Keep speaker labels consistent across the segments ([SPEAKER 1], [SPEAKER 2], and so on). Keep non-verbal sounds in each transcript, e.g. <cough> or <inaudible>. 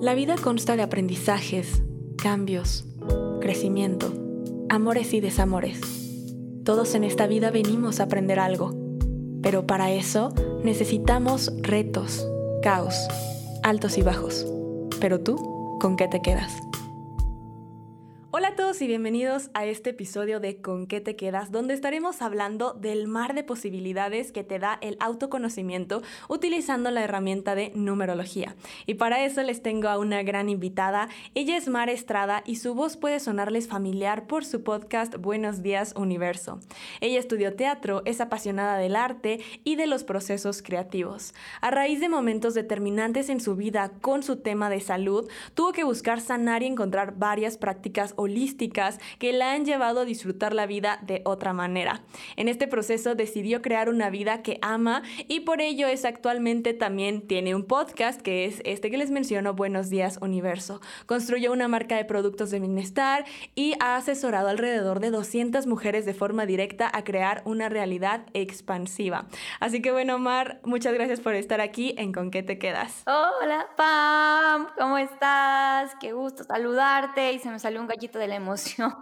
[SPEAKER 1] La vida consta de aprendizajes, cambios, crecimiento, amores y desamores. Todos en esta vida venimos a aprender algo, pero para eso necesitamos retos, caos, altos y bajos. Pero tú, ¿con qué te quedas? Hola a todos y bienvenidos a este episodio de ¿Con qué te quedas? donde estaremos hablando del mar de posibilidades que te da el autoconocimiento utilizando la herramienta de numerología. Y para eso les tengo a una gran invitada. Ella es Mar Estrada y su voz puede sonarles familiar por su podcast Buenos días Universo. Ella estudió teatro, es apasionada del arte y de los procesos creativos. A raíz de momentos determinantes en su vida con su tema de salud, tuvo que buscar sanar y encontrar varias prácticas holísticas que la han llevado a disfrutar la vida de otra manera. En este proceso decidió crear una vida que ama y por ello es actualmente también tiene un podcast que es este que les menciono, Buenos Días Universo. Construyó una marca de productos de bienestar y ha asesorado alrededor de 200 mujeres de forma directa a crear una realidad expansiva. Así que bueno, Mar, muchas gracias por estar aquí en Con qué te quedas.
[SPEAKER 2] Hola, Pam, ¿cómo estás? Qué gusto saludarte y se me salió un gallito de la emoción.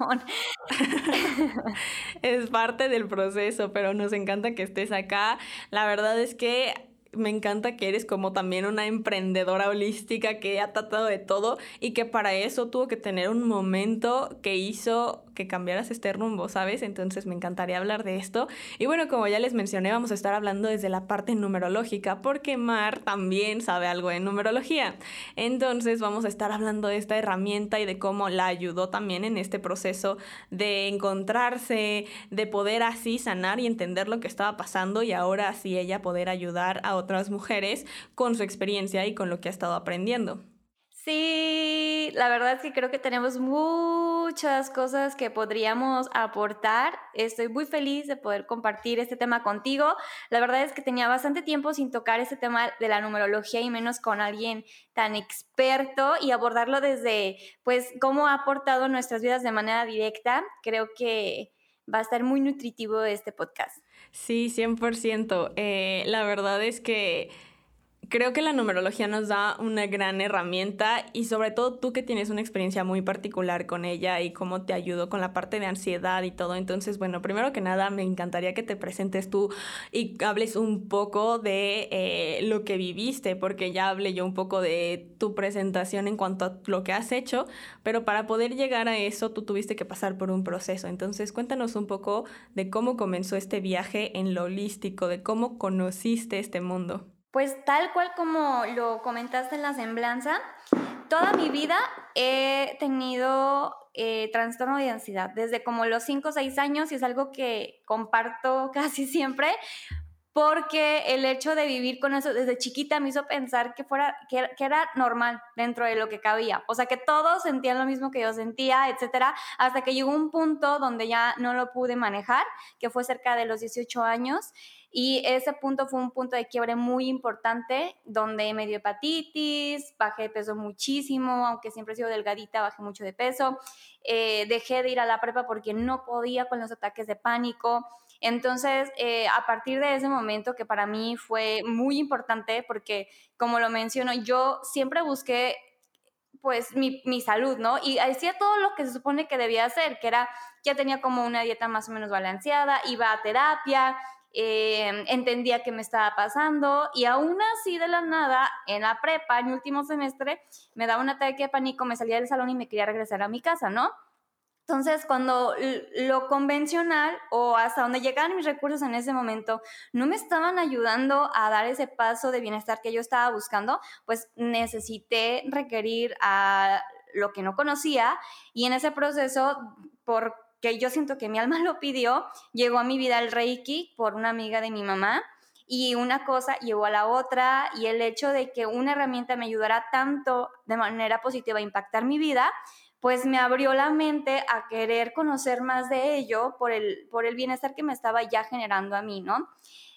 [SPEAKER 2] <laughs>
[SPEAKER 1] es parte del proceso, pero nos encanta que estés acá. La verdad es que me encanta que eres como también una emprendedora holística que ha tratado de todo y que para eso tuvo que tener un momento que hizo que cambiaras este rumbo, ¿sabes? Entonces me encantaría hablar de esto. Y bueno, como ya les mencioné, vamos a estar hablando desde la parte numerológica, porque Mar también sabe algo de numerología. Entonces vamos a estar hablando de esta herramienta y de cómo la ayudó también en este proceso de encontrarse, de poder así sanar y entender lo que estaba pasando y ahora así ella poder ayudar a otras mujeres con su experiencia y con lo que ha estado aprendiendo.
[SPEAKER 2] Sí, la verdad es que creo que tenemos muchas cosas que podríamos aportar. Estoy muy feliz de poder compartir este tema contigo. La verdad es que tenía bastante tiempo sin tocar este tema de la numerología y menos con alguien tan experto y abordarlo desde, pues, cómo ha aportado nuestras vidas de manera directa. Creo que va a estar muy nutritivo este podcast.
[SPEAKER 1] Sí, 100%. Eh, la verdad es que creo que la numerología nos da una gran herramienta y sobre todo tú que tienes una experiencia muy particular con ella y cómo te ayudó con la parte de ansiedad y todo. Entonces, bueno, primero que nada me encantaría que te presentes tú y hables un poco de eh, lo que viviste, porque ya hablé yo un poco de tu presentación en cuanto a lo que has hecho, pero para poder llegar a eso tú tuviste que pasar por un proceso. Entonces, cuéntanos un poco de cómo comenzó este viaje en lo holístico, de cómo conociste este mundo.
[SPEAKER 2] Pues tal cual como lo comentaste en la semblanza, toda mi vida he tenido eh, trastorno de ansiedad, desde como los 5 o 6 años y es algo que comparto <laughs> casi siempre, porque el hecho de vivir con eso desde chiquita me hizo pensar que, fuera, que, que, era normal dentro de lo que cabía, o sea, que todos sentían lo mismo que yo sentía, etcétera, hasta que llegó un punto donde ya no lo pude manejar, que fue cerca de los 18 años, y ese punto fue un punto de quiebre muy importante, donde me dio hepatitis, bajé de peso muchísimo, aunque siempre he sido delgadita, bajé mucho de peso. Eh, dejé de ir a la prepa porque no podía con los ataques de pánico. Entonces, eh, a partir de ese momento que para mí fue muy importante, porque como lo menciono, yo siempre busqué pues mi, mi, salud, ¿no? Y hacía todo lo que se supone que debía hacer, que era, ya tenía como una dieta más o menos balanceada, iba a terapia, eh, entendía qué me estaba pasando y aún así de la nada, en la prepa, en último semestre, me daba un ataque de pánico, me salía del salón y me quería regresar a mi casa, ¿no? Entonces, cuando lo convencional o hasta donde llegaban mis recursos en ese momento no me estaban ayudando a dar ese paso de bienestar que yo estaba buscando, pues necesité requerir a lo que no conocía y en ese proceso, por que yo siento que mi alma lo pidió, llegó a mi vida el Reiki por una amiga de mi mamá y una cosa llegó a la otra y el hecho de que una herramienta me ayudara tanto de manera positiva a impactar mi vida, pues me abrió la mente a querer conocer más de ello por el, por el bienestar que me estaba ya generando a mí, ¿no?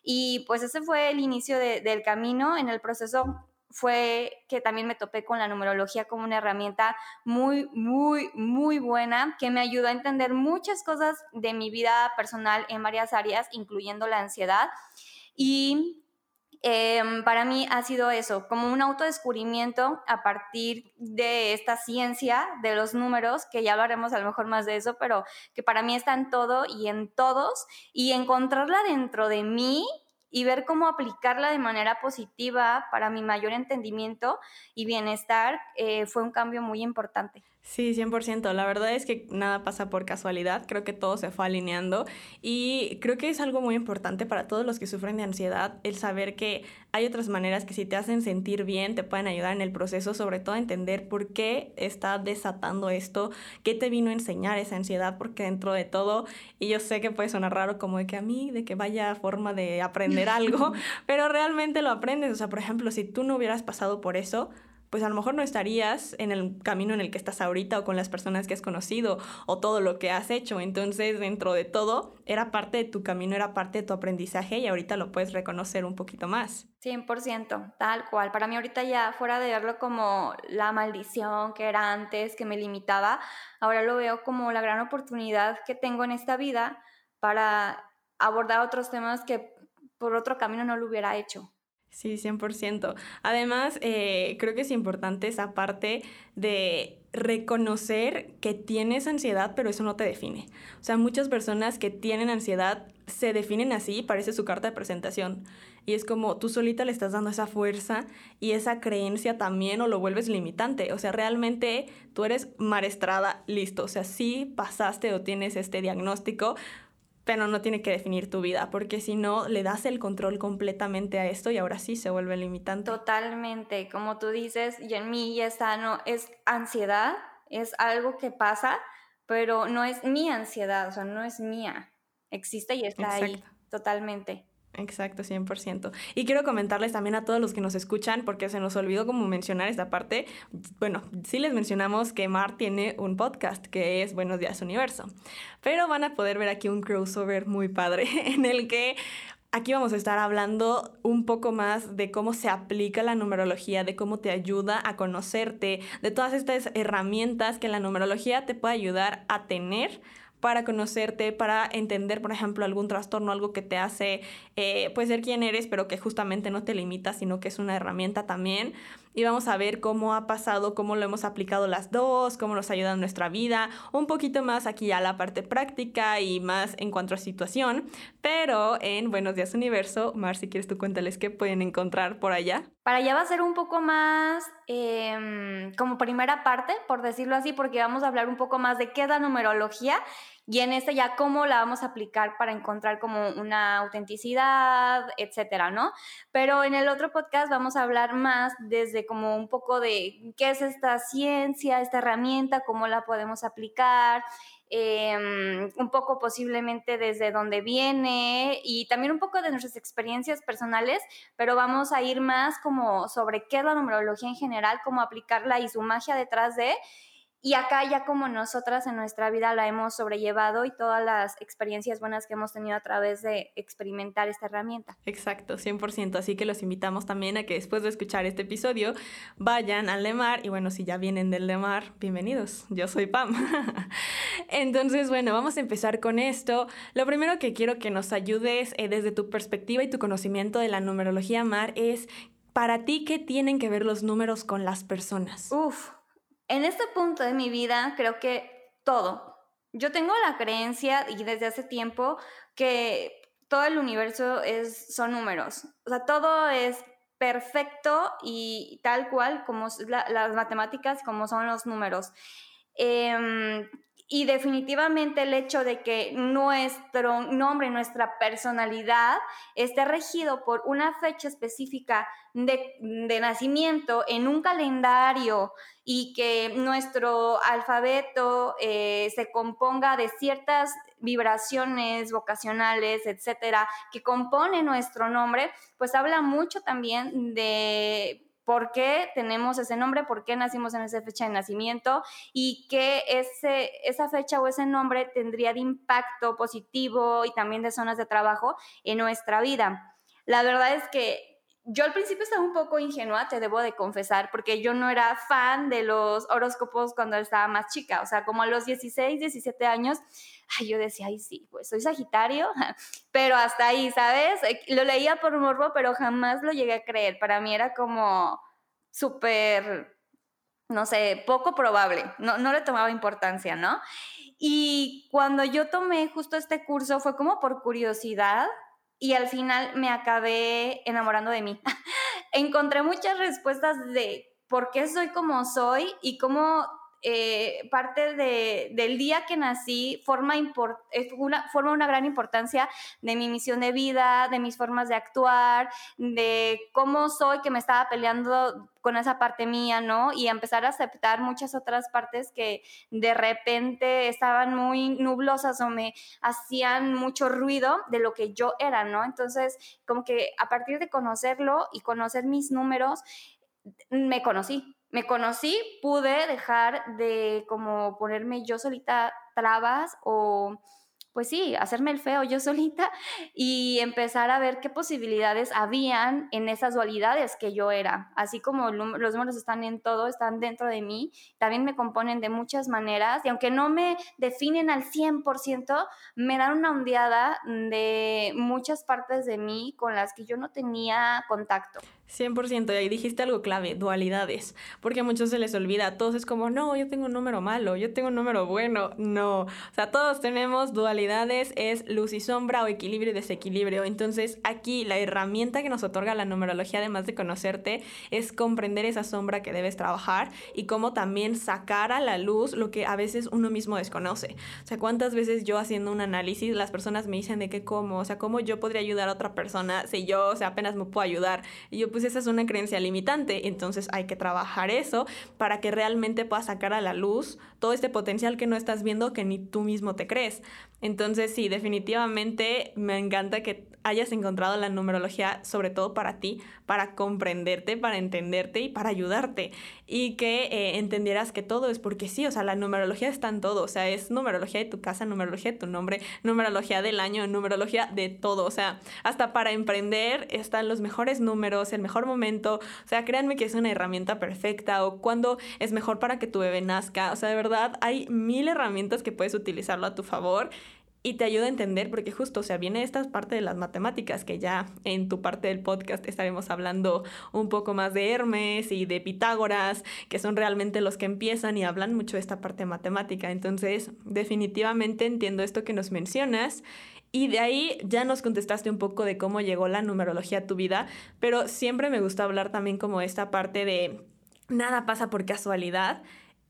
[SPEAKER 2] Y pues ese fue el inicio del camino. En el proceso fue que también me topé con la numerología como una herramienta muy, muy, muy buena que me ayudó a entender muchas cosas de mi vida personal en varias áreas, incluyendo la ansiedad. Y Em, para mí ha sido eso, como un autodescubrimiento a partir de esta ciencia de los números, que ya hablaremos a lo mejor más de eso, pero que para mí está en todo y en todos, y encontrarla dentro de mí y ver cómo aplicarla de manera positiva para mi mayor entendimiento y bienestar eh, fue un cambio muy importante.
[SPEAKER 1] Sí, 100%. La verdad es que nada pasa por casualidad. Creo que todo se fue alineando y creo que es algo muy importante para todos los que sufren de ansiedad el saber que hay otras maneras que si te hacen sentir bien te pueden ayudar en el proceso, sobre todo a entender por qué está desatando esto, qué te vino a enseñar esa ansiedad, porque dentro de todo, y yo sé que puede sonar raro como de que a mí, de que vaya forma de aprender <laughs> algo, pero realmente lo aprendes. O sea, por ejemplo, si tú no hubieras pasado por eso, pues a lo mejor no estarías en el camino en el que estás ahorita o con las personas que has conocido o todo lo que has hecho. Entonces, dentro de todo, era parte de tu camino, era parte de tu aprendizaje y ahorita lo puedes reconocer un poquito más.
[SPEAKER 2] 100%, tal cual. Para mí ahorita ya fuera de verlo como la maldición que era antes, que me limitaba, ahora lo veo como la gran oportunidad que tengo en esta vida para abordar otros temas que por otro camino no lo hubiera hecho.
[SPEAKER 1] Sí, 100%. Además, eh, creo que es importante esa parte de reconocer que tienes ansiedad, pero eso no te define. O sea, muchas personas que tienen ansiedad se definen así, parece su carta de presentación. Y es como tú solita le estás dando esa fuerza y esa creencia también o lo vuelves limitante. O sea, realmente tú eres marestrada, listo. O sea, sí pasaste o tienes este diagnóstico, pero no tiene que definir tu vida, porque si no, le das el control completamente a esto y ahora sí se vuelve limitante.
[SPEAKER 2] Totalmente, como tú dices, y en mí ya está, no, es ansiedad, es algo que pasa, pero no es mi ansiedad, o sea, no es mía, existe y está ahí, totalmente.
[SPEAKER 1] Exacto, 100%. Y quiero comentarles también a todos los que nos escuchan, porque se nos olvidó como mencionar esta parte. Bueno, sí les mencionamos que Mar tiene un podcast que es Buenos Días Universo, pero van a poder ver aquí un crossover muy padre <laughs> en el que aquí vamos a estar hablando un poco más de cómo se aplica la numerología, de cómo te ayuda a conocerte, de todas estas herramientas que la numerología te puede ayudar a tener para conocerte, para entender, por ejemplo, algún trastorno, algo que te hace eh, pues ser quien eres, pero que justamente no te limita, sino que es una herramienta también. Y vamos a ver cómo ha pasado, cómo lo hemos aplicado las dos, cómo nos ayuda en nuestra vida, un poquito más aquí a la parte práctica y más en cuanto a situación, pero en Buenos Días Universo, Mar, si quieres tú cuéntales qué pueden encontrar por allá.
[SPEAKER 2] Para allá va a ser un poco más em, como primera parte, por decirlo así, porque vamos a hablar un poco más de qué es la numerología y en este ya cómo la vamos a aplicar para encontrar como una autenticidad, etcétera, ¿no? Pero en el otro podcast vamos a hablar más desde como un poco de qué es esta ciencia, esta herramienta, cómo la podemos aplicar, em, un poco posiblemente desde dónde viene y también un poco de nuestras experiencias personales, pero vamos a ir más como sobre qué es la numerología en general, cómo aplicarla y su magia detrás de y acá ya como nosotras en nuestra vida la hemos sobrellevado y todas las experiencias buenas que hemos tenido a través de experimentar esta herramienta.
[SPEAKER 1] Exacto, 100%. Así que los invitamos también a que después de escuchar este episodio vayan al Lemar y bueno, si ya vienen del Lemar, bienvenidos. Yo soy Pam. <laughs> Entonces, bueno, vamos a empezar con esto. Lo primero que quiero que nos ayudes eh, desde tu perspectiva y tu conocimiento de la numerología Mar es para ti qué tienen que ver los números con las personas.
[SPEAKER 2] Uf, en este punto de mi vida creo que todo. Yo tengo la creencia y desde hace tiempo que todo el universo es, son números. O sea, todo es perfecto y tal cual como las matemáticas, como son los números. Em, y definitivamente el hecho de que nuestro nombre, nuestra personalidad esté regido por una fecha específica de, nacimiento en un calendario y que nuestro alfabeto eh, se componga de ciertas vibraciones vocacionales, etcétera, que compone nuestro nombre, pues habla mucho también de por qué tenemos ese nombre, por qué nacimos en esa fecha de nacimiento y qué ese, esa fecha o ese nombre tendría de impacto positivo y también de zonas de trabajo en nuestra vida. La verdad es que yo al principio estaba un poco ingenua, te debo de confesar, porque yo no era fan de los horóscopos cuando estaba más chica, o sea, como a los 16, 17 años, ay, yo decía, ay, sí, pues soy Sagitario, <laughs> pero hasta ahí, ¿sabes? Eh, lo leía por morbo, pero jamás lo llegué a creer. Para mí era como súper, no sé, poco probable, no, no le tomaba importancia, ¿no? Y cuando yo tomé justo este curso fue como por curiosidad, y al final me acabé enamorando de mí. <laughs> Encontré muchas respuestas de por qué soy como soy y cómo eh, parte de, del día que nací forma, una, forma una gran importancia de mi misión de vida, de mis formas de actuar, de cómo soy que me estaba peleando con esa parte mía, ¿no? Y empezar a aceptar muchas otras partes que de repente estaban muy nublosas o me hacían mucho ruido de lo que yo era, ¿no? Entonces, como que a partir de conocerlo y conocer mis números, me conocí, me conocí, pude dejar de como ponerme yo solita trabas o pues sí, hacerme el feo yo <laughs> solita y empezar a ver qué posibilidades habían en esas dualidades que yo era. Así como los números están en todo, están dentro de mí, también me componen de muchas maneras y aunque no me definen al 100%, me dan una ondeada de muchas partes de mí con las que yo no tenía contacto.
[SPEAKER 1] 100%, y ahí dijiste algo clave, dualidades, porque a muchos se les olvida, a todos es como, no, yo tengo un número malo, yo tengo un número bueno, no, o sea, todos tenemos dualidades, es luz y sombra o equilibrio y desequilibrio, entonces aquí la herramienta que nos otorga la numerología, además de conocerte, es comprender esa sombra que debes trabajar y cómo también sacar a la luz lo que a veces uno mismo desconoce, o sea, cuántas veces yo haciendo un análisis, las personas me dicen de qué cómo, o sea, cómo yo podría ayudar a otra persona si yo, o sea, apenas me puedo ayudar, y yo pues esa es una creencia limitante. Entonces hay que trabajar eso para que realmente puedas sacar a la luz todo este potencial que no estás viendo que ni tú mismo te crees. Entonces sí, definitivamente me encanta que hayas encontrado la numerología sobre todo para ti, para comprenderte, para entenderte y para ayudarte. Y que eh, entendieras que todo es porque sí, o sea, la numerología está en todo, o sea, es numerología de tu casa, numerología de tu nombre, numerología del año, numerología de todo, o sea, hasta para emprender están los mejores números, el mejor momento, o sea, créanme que es una herramienta perfecta o cuando es mejor para que tu bebé nazca, o sea, de verdad hay mil herramientas que puedes utilizarlo a tu favor y te ayuda a entender, porque justo, o sea, viene esta parte de las matemáticas, que ya en tu parte del podcast estaremos hablando un poco más de Hermes y de Pitágoras, que son realmente los que empiezan y hablan mucho de esta parte matemática. Entonces, definitivamente entiendo esto que nos mencionas. Y de ahí ya nos contestaste un poco de cómo llegó la numerología a tu vida, pero siempre me gusta hablar también como esta parte de nada pasa por casualidad.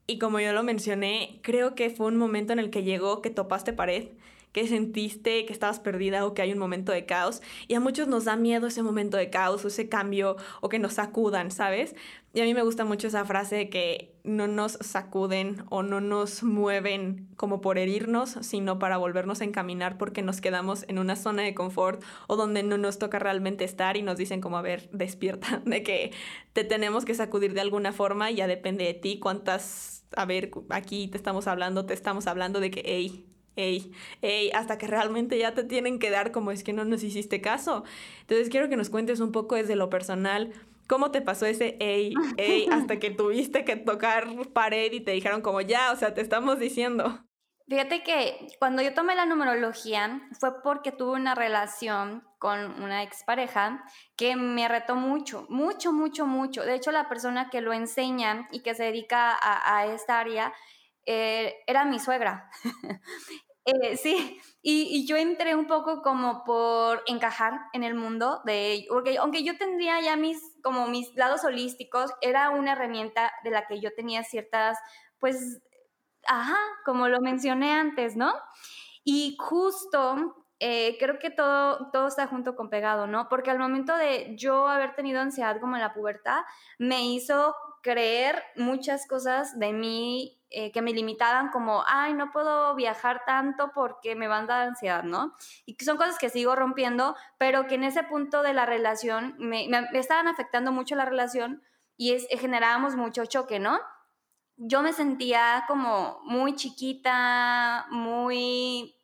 [SPEAKER 1] Y como yo lo mencioné, creo que fue un momento en el que llegó que topaste pared que sentiste que estabas perdida o que hay un momento de caos. Y a muchos nos da miedo ese momento de caos o ese cambio o que nos sacudan, ¿sabes? Y a mí me gusta mucho esa frase de que no nos sacuden o no nos mueven como por herirnos, sino para volvernos a encaminar porque nos quedamos en una zona de confort o donde no nos toca realmente estar y nos dicen como, a ver, despierta, <laughs> de que te tenemos que sacudir de alguna forma y ya depende de ti cuántas, a ver, aquí te estamos hablando, te estamos hablando de que, hey, ey, ey, hasta que realmente ya te tienen que dar como es que no nos hiciste caso. Entonces quiero que nos cuentes un poco desde lo personal. ¿Cómo te pasó ese ey, ey, <laughs> hasta que tuviste que tocar pared y te dijeron como ya, o sea, te estamos diciendo?
[SPEAKER 2] Fíjate que cuando yo tomé la numerología fue porque tuve una relación con una expareja que me retó mucho, mucho, mucho, mucho. De hecho, la persona que lo enseña y que se dedica a, esta área eh, era mi suegra. <laughs> Eh, sí, y, yo entré un poco como por encajar en el mundo de, porque aunque yo tendría ya mis, como mis lados holísticos, era una herramienta de la que yo tenía ciertas, pues, ajá, como lo mencioné antes, ¿no? Y justo eh, creo que todo, todo está junto con pegado, ¿no? Porque al momento de yo haber tenido ansiedad como en la pubertad, me hizo creer muchas cosas de mí eh, que me limitaban como, ay, no puedo viajar tanto porque me van a dar ansiedad, ¿no? Y son cosas que sigo rompiendo, pero que en ese punto de la relación me, estaban afectando mucho la relación y es, eh, generábamos mucho choque, ¿no? Yo me sentía como muy chiquita, muy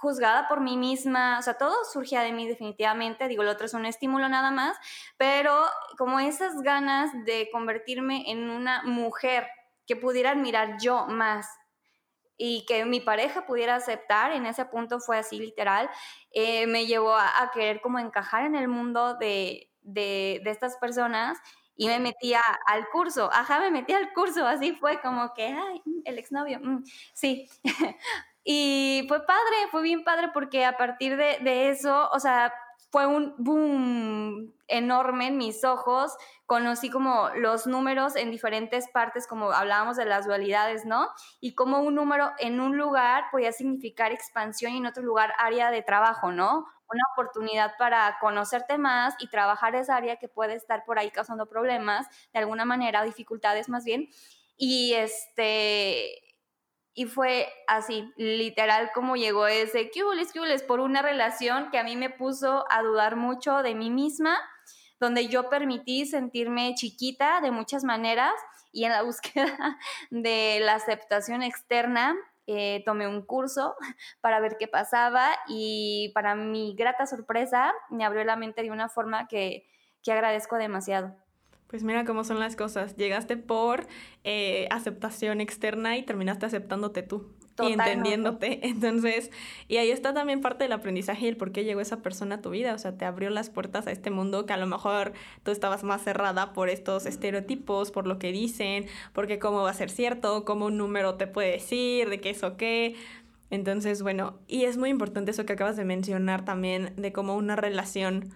[SPEAKER 2] juzgada por mí misma, o sea, todo surgía de mí definitivamente, digo, el otro es un estímulo nada más, pero como esas ganas de convertirme en una mujer que pudiera admirar yo más y que mi pareja pudiera aceptar, en ese punto fue así literal, eh, me llevó a, querer como encajar en el mundo de, de, estas personas y me metía al curso, ajá, me metí al curso, así fue como que, ay, el exnovio, mm, sí. <laughs> y fue padre, fue bien padre porque a partir de, de eso, o sea, fue un boom enorme en mis ojos. Conocí como los números en diferentes partes, como hablábamos de las dualidades, ¿no? Y como un número en un lugar podía significar expansión y en otro lugar área de trabajo, ¿no? Una oportunidad para conocerte más y trabajar esa área que puede estar por ahí causando problemas, de alguna manera, dificultades más bien. Y este, y fue así, literal, como llegó ese cubules, cubules, por una relación que a mí me puso a dudar mucho de mí misma, donde yo permití sentirme chiquita de muchas maneras y en la <laughs> búsqueda de la aceptación externa eh, tomé un curso <laughs> para ver qué pasaba y para mi grata sorpresa me abrió la mente de una forma que, que agradezco demasiado.
[SPEAKER 1] Pues mira cómo son las cosas. Llegaste por eh, aceptación externa y terminaste aceptándote tú. Y entendiéndote. <laughs> Entonces, y ahí está también parte del aprendizaje y el por qué llegó esa persona a tu vida. O sea, te abrió las puertas a este mundo que a lo mejor tú estabas más cerrada por estos estereotipos, por lo que dicen, porque cómo va a ser cierto, cómo un número te puede decir, de qué es o qué. Entonces, bueno, y es muy importante eso que acabas de mencionar también, de cómo una relación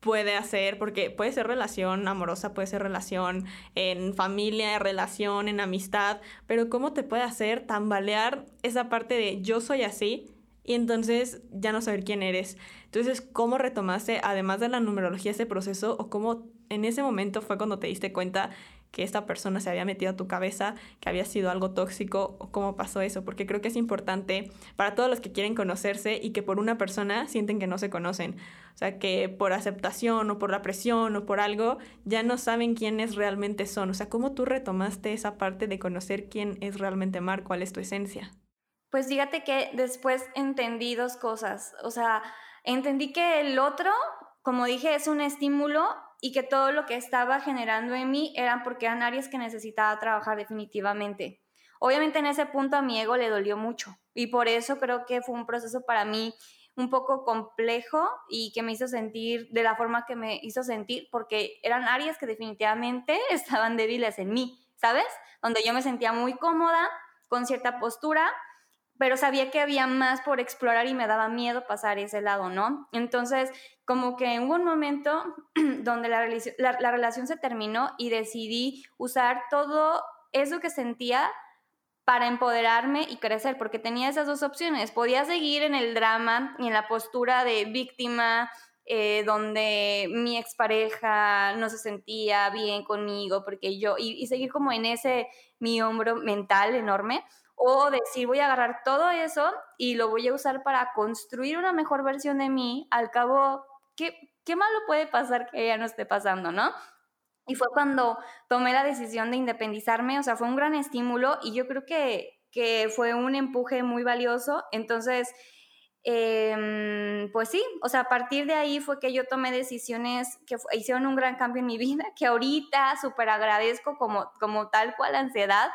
[SPEAKER 1] puede hacer, porque puede ser relación amorosa, puede ser relación en familia, relación en amistad, pero cómo te puede hacer tambalear esa parte de yo soy así y entonces ya no saber quién eres. Entonces, ¿cómo retomaste, además de la numerología, ese proceso o cómo en ese momento fue cuando te diste cuenta que esta persona se había metido a tu cabeza, que había sido algo tóxico o cómo pasó eso, porque creo que es importante para todos los que quieren conocerse y que por una persona sienten que no se conocen. O sea, que por aceptación o por la presión o por algo ya no saben quiénes realmente son. O sea, ¿cómo tú retomaste esa parte de conocer quién es realmente Mar, cuál es tu esencia?
[SPEAKER 2] Pues fíjate que después entendí dos cosas. O sea, entendí que el otro, como dije, es un estímulo y que todo lo que estaba generando en mí eran porque eran áreas que necesitaba trabajar definitivamente. Obviamente en ese punto a mi ego le dolió mucho y por eso creo que fue un proceso para mí un poco complejo y que me hizo sentir de la forma que me hizo sentir porque eran áreas que definitivamente <laughs> estaban débiles en mí, ¿sabes? Donde yo me sentía muy cómoda con cierta postura, pero sabía que había más por explorar y me daba miedo pasar ese lado, ¿no? Entonces, como que hubo un momento <clears throat> donde la, la, relación se terminó y decidí usar todo eso que sentía para empoderarme y crecer, porque tenía esas dos opciones. Podía seguir en el drama y en la postura de víctima, eh, donde mi expareja no se sentía bien conmigo, porque yo, y, y seguir como en ese, mi hombro mental enorme, o decir, voy a agarrar todo eso y lo voy a usar para construir una mejor versión de mí. Al cabo, ¿qué, qué malo puede pasar que ella no esté pasando, no? Y fue cuando tomé la decisión de independizarme, o sea, fue un gran estímulo y yo creo que, que fue un empuje muy valioso. Entonces, em, pues sí, o sea, a partir de ahí fue que yo tomé decisiones que hicieron un gran cambio en mi vida, que ahorita súper agradezco como, como tal cual ansiedad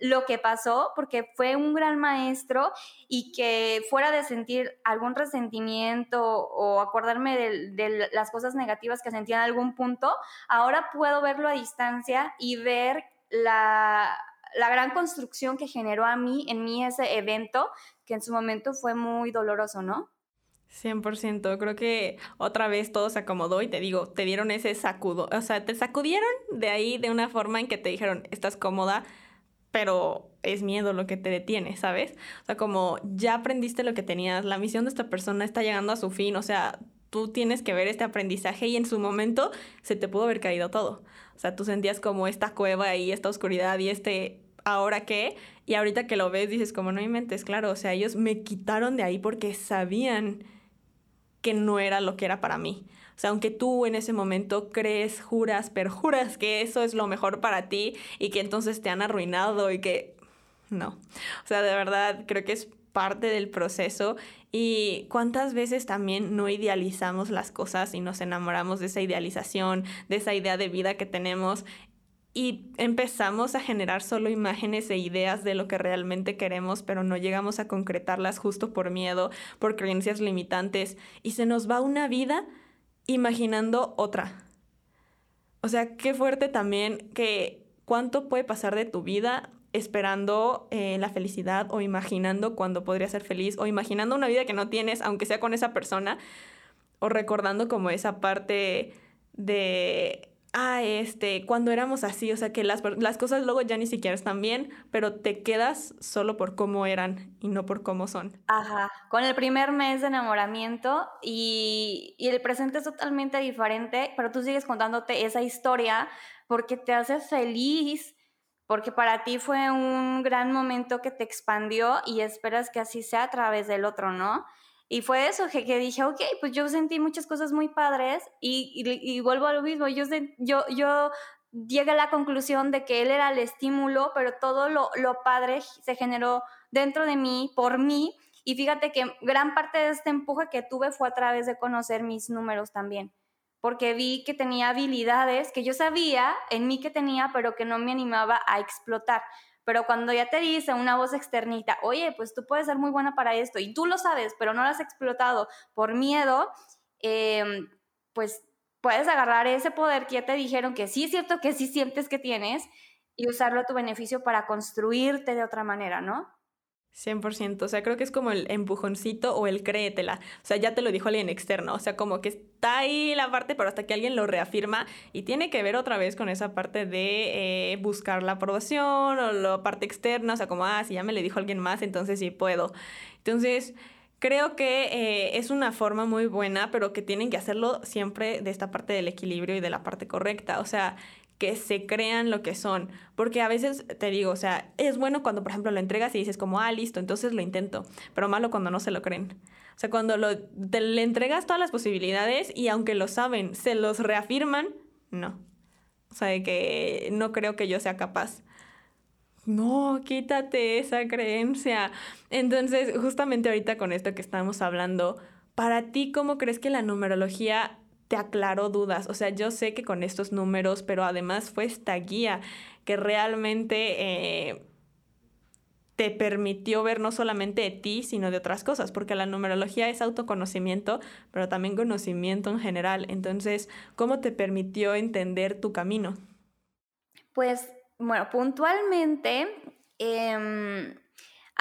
[SPEAKER 2] lo que pasó, porque fue un gran maestro y que fuera de sentir algún resentimiento o acordarme de, las cosas negativas que sentía en algún punto, ahora puedo verlo a distancia y ver la, la gran construcción que generó a mí, en mí ese evento, que en su momento fue muy doloroso, ¿no?
[SPEAKER 1] 100%, creo que otra vez todo se acomodó y te digo, te dieron ese sacudo, o sea, te sacudieron de ahí de una forma en que te dijeron, estás cómoda, pero es miedo lo que te detiene, ¿sabes? O sea, como ya aprendiste lo que tenías, la misión de esta persona está llegando a su fin, o sea, tú tienes que ver este aprendizaje y en su momento se te pudo haber caído todo. O sea, tú sentías como esta cueva y esta oscuridad y este ahora qué, y ahorita que lo ves dices como no mentes, claro, o sea, ellos me quitaron de ahí porque sabían que no era lo que era para mí. O sea, aunque tú en ese momento crees, juras, perjuras que eso es lo mejor para ti y que entonces te han arruinado y que no. O sea, de verdad creo que es parte del proceso y cuántas veces también no idealizamos las cosas y nos enamoramos de esa idealización, de esa idea de vida que tenemos y empezamos a generar solo imágenes e ideas de lo que realmente queremos, pero no llegamos a concretarlas justo por miedo, por creencias limitantes y se nos va una vida imaginando otra. O sea, qué fuerte también que cuánto puede pasar de tu vida esperando eh, la felicidad o imaginando cuando podría ser feliz o imaginando una vida que no tienes, aunque sea con esa persona, o recordando como esa parte de ah, este, cuando éramos así, o sea, que las, las, cosas luego ya ni siquiera están bien, pero te quedas solo por cómo eran y no por cómo son.
[SPEAKER 2] Ajá, con el primer mes de enamoramiento y, y el presente es totalmente diferente, pero tú sigues contándote esa historia porque te hace feliz, porque para ti fue un gran momento que te expandió y esperas que así sea a través del otro, ¿no? Y fue eso, que, dije, ok, pues yo sentí muchas cosas muy padres y, y, vuelvo a lo mismo, yo, yo, yo llegué a la conclusión de que él era el estímulo, pero todo lo, lo padre se generó dentro de mí, por mí, y fíjate que gran parte de este empuje que tuve fue a través de conocer mis números también, porque vi que tenía habilidades que yo sabía en mí que tenía, pero que no me animaba a explotar. Pero cuando ya te dice una voz externita, oye, pues tú puedes ser muy buena para esto y tú lo sabes, pero no lo has explotado por miedo, em, pues puedes agarrar ese poder que ya te dijeron que sí es cierto que sí sientes que tienes y usarlo a tu beneficio para construirte de otra manera, ¿no?
[SPEAKER 1] 100%, o sea, creo que es como el empujoncito o el créetela, o sea, ya te lo dijo alguien externo, o sea, como que está ahí la parte, pero hasta que alguien lo reafirma y tiene que ver otra vez con esa parte de eh, buscar la aprobación o la parte externa, o sea, como, ah, si ya me le dijo alguien más, entonces sí puedo. Entonces, creo que eh, es una forma muy buena, pero que tienen que hacerlo siempre de esta parte del equilibrio y de la parte correcta, o sea, que se crean lo que son. Porque a veces te digo, o sea, es bueno cuando, por ejemplo, lo entregas y dices como, ah, listo, entonces lo intento, pero malo cuando no se lo creen. O sea, cuando lo, te, le entregas todas las posibilidades y aunque lo saben, se los reafirman, no. O sea, de que no creo que yo sea capaz. No, quítate esa creencia. Entonces, justamente ahorita con esto que estamos hablando, para ti, ¿cómo crees que la numerología te aclaró dudas. O sea, yo sé que con estos números, pero además fue esta guía que realmente eh, te permitió ver no solamente de ti, sino de otras cosas, porque la numerología es autoconocimiento, pero también conocimiento en general. Entonces, ¿cómo te permitió entender tu camino?
[SPEAKER 2] Pues, bueno, puntualmente... Em,